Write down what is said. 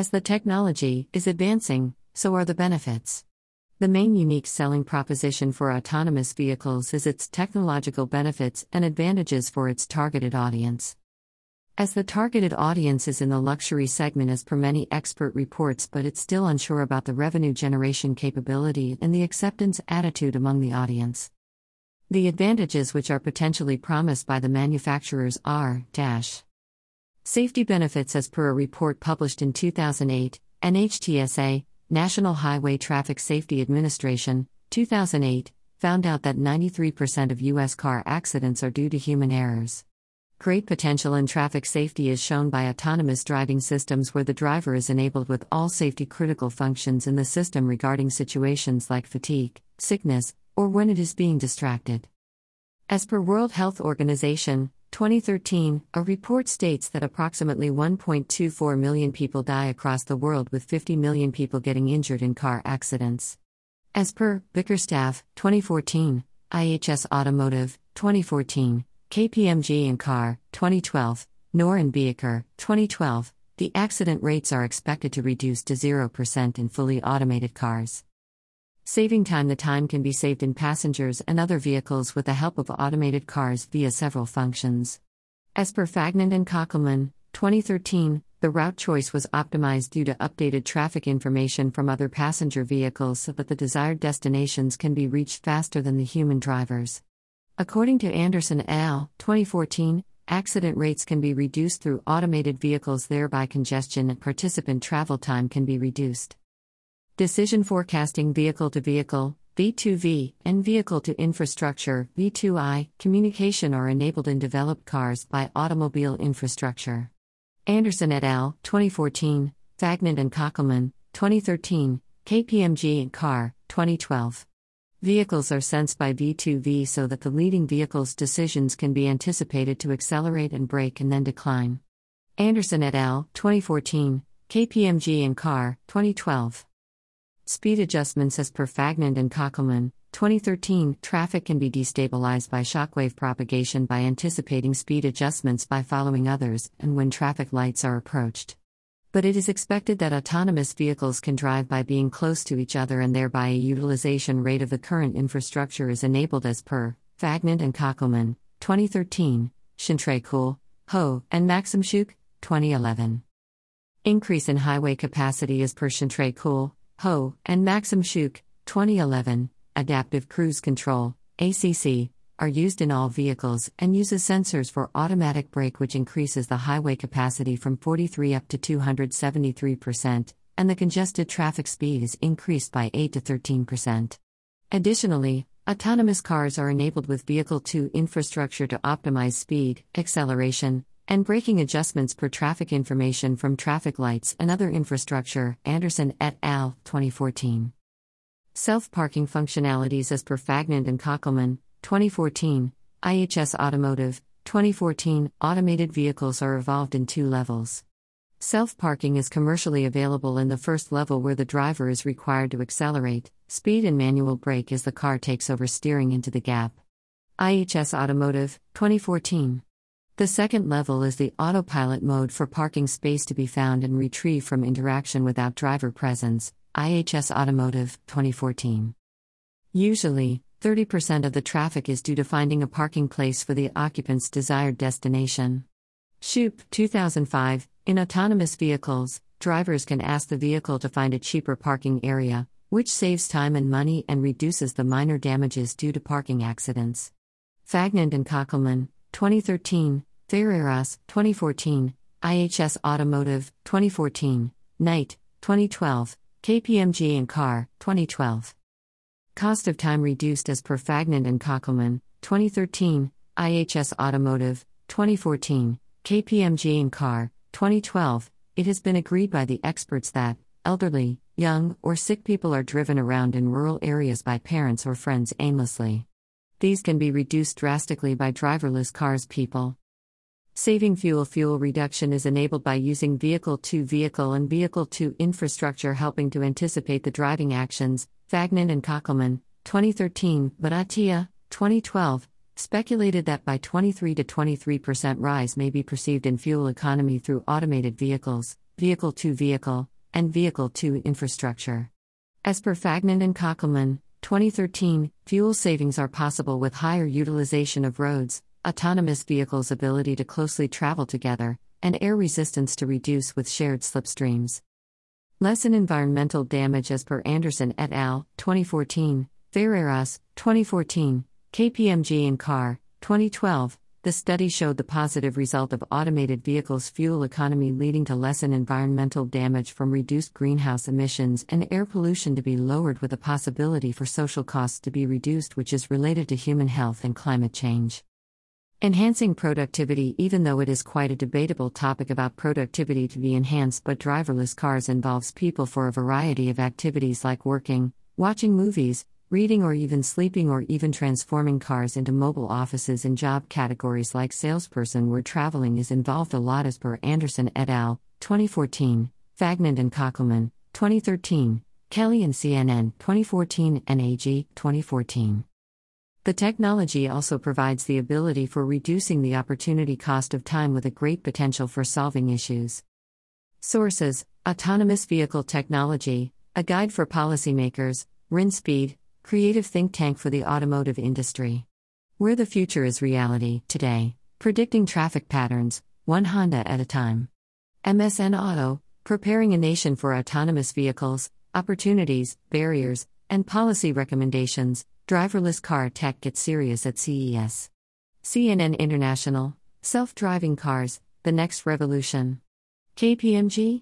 As the technology is advancing, so are the benefits. The main unique selling proposition for autonomous vehicles is its technological benefits and advantages for its targeted audience. As the targeted audience is in the luxury segment as per many expert reports, but it's still unsure about the revenue generation capability and the acceptance attitude among the audience. The advantages which are potentially promised by the manufacturers are dash safety benefits as per a report published in 2008, NHTSA, National Highway Traffic Safety Administration, 2008, found out that 93% of U.S. car accidents are due to human errors. Great potential in traffic safety is shown by autonomous driving systems where the driver is enabled with all safety critical functions in the system regarding situations like fatigue, sickness, or when it is being distracted. As per World Health Organization, 2013, a report states that approximately 1.24 million people die across the world, with 50 million people getting injured in car accidents. As per Bickerstaff, 2014, IHS Automotive, 2014, KPMG and Car, 2012, Knorr and Bieker, 2012, the accident rates are expected to reduce to 0% in fully automated cars. Saving time The time can be saved in passengers and other vehicles with the help of automated cars via several functions. As per Fagnant and Kockelman, 2013, the route choice was optimized due to updated traffic information from other passenger vehicles so that the desired destinations can be reached faster than the human drivers. According to Anderson al., 2014, accident rates can be reduced through automated vehicles, thereby congestion and participant travel time can be reduced. Decision forecasting vehicle to vehicle, V2V, and vehicle to infrastructure, V2I, communication are enabled in developed cars by automobile infrastructure. Anderson et al., 2014, Fagnant and Kockelman, 2013, KPMG and Car, 2012. Vehicles are sensed by V2V so that the leading vehicle's decisions can be anticipated to accelerate and brake and then decline. Anderson et al., 2014, KPMG and Car, 2012. Speed adjustments as per Fagnant and Kockelman, 2013 Traffic can be destabilized by shockwave propagation by anticipating speed adjustments by following others and when traffic lights are approached. But it is expected that autonomous vehicles can drive by being close to each other and thereby a utilization rate of the current infrastructure is enabled as per Fagnant and Kockelman, 2013, Shintrei Ho, and Maxim Shuk, 2011. Increase in highway capacity as per Shintrei Ho, and Maxim Shuk, 2011, Adaptive Cruise Control, ACC, are used in all vehicles and uses sensors for automatic brake which increases the highway capacity from 43 up to 273%, and the congested traffic speed is increased by 8 to 13%. Additionally, autonomous cars are enabled with vehicle 2 infrastructure to optimize speed, acceleration, and braking adjustments per traffic information from traffic lights and other infrastructure, Anderson et al., 2014. Self parking functionalities as per Fagnant and Kockelman, 2014, IHS Automotive, 2014, automated vehicles are evolved in two levels. Self parking is commercially available in the first level where the driver is required to accelerate, speed, and manual brake as the car takes over steering into the gap. IHS Automotive, 2014. The second level is the autopilot mode for parking space to be found and retrieved from interaction without driver presence, IHS Automotive, 2014. Usually, 30% of the traffic is due to finding a parking place for the occupant's desired destination. Shoup, 2005, in autonomous vehicles, drivers can ask the vehicle to find a cheaper parking area, which saves time and money and reduces the minor damages due to parking accidents. Fagnant and Kockelman, 2013, Ferreras, 2014, IHS Automotive, 2014, Knight, 2012, KPMG and Car, 2012. Cost of time reduced as per Fagnant and Kockelman, 2013, IHS Automotive, 2014, KPMG and Car, 2012. It has been agreed by the experts that elderly, young, or sick people are driven around in rural areas by parents or friends aimlessly. These can be reduced drastically by driverless cars people. Saving fuel fuel reduction is enabled by using vehicle to vehicle and vehicle to infrastructure, helping to anticipate the driving actions. Fagnant and Kockelman, 2013, but Atiyeh, 2012, speculated that by 23 to 23% rise may be perceived in fuel economy through automated vehicles, vehicle to vehicle, and vehicle to infrastructure. As per Fagnant and Kockelman, 2013, fuel savings are possible with higher utilization of roads, autonomous vehicles' ability to closely travel together, and air resistance to reduce with shared slipstreams. Lessen environmental damage as per Anderson et al., 2014, Ferreras, 2014, KPMG and Car, 2012. The study showed the positive result of automated vehicles' fuel economy leading to lessen environmental damage from reduced greenhouse emissions and air pollution to be lowered with a possibility for social costs to be reduced, which is related to human health and climate change. Enhancing productivity, even though it is quite a debatable topic about productivity to be enhanced, but driverless cars involves people for a variety of activities like working, watching movies, reading, or even sleeping, or even transforming cars into mobile offices in job categories like salesperson, where traveling is involved a lot, as per Anderson et al., 2014, Fagnant and Kockelman, 2013, Kelly and CNN, 2014, NAG, 2014. The technology also provides the ability for reducing the opportunity cost of time with a great potential for solving issues. Sources Autonomous Vehicle Technology, a guide for policymakers, Rinspeed, creative think tank for the automotive industry. Where the future is reality, today, predicting traffic patterns, one Honda at a time. MSN Auto, preparing a nation for autonomous vehicles, opportunities, barriers, and policy recommendations, Driverless car tech gets serious at CES. CNN International Self driving cars, the next revolution. KPMG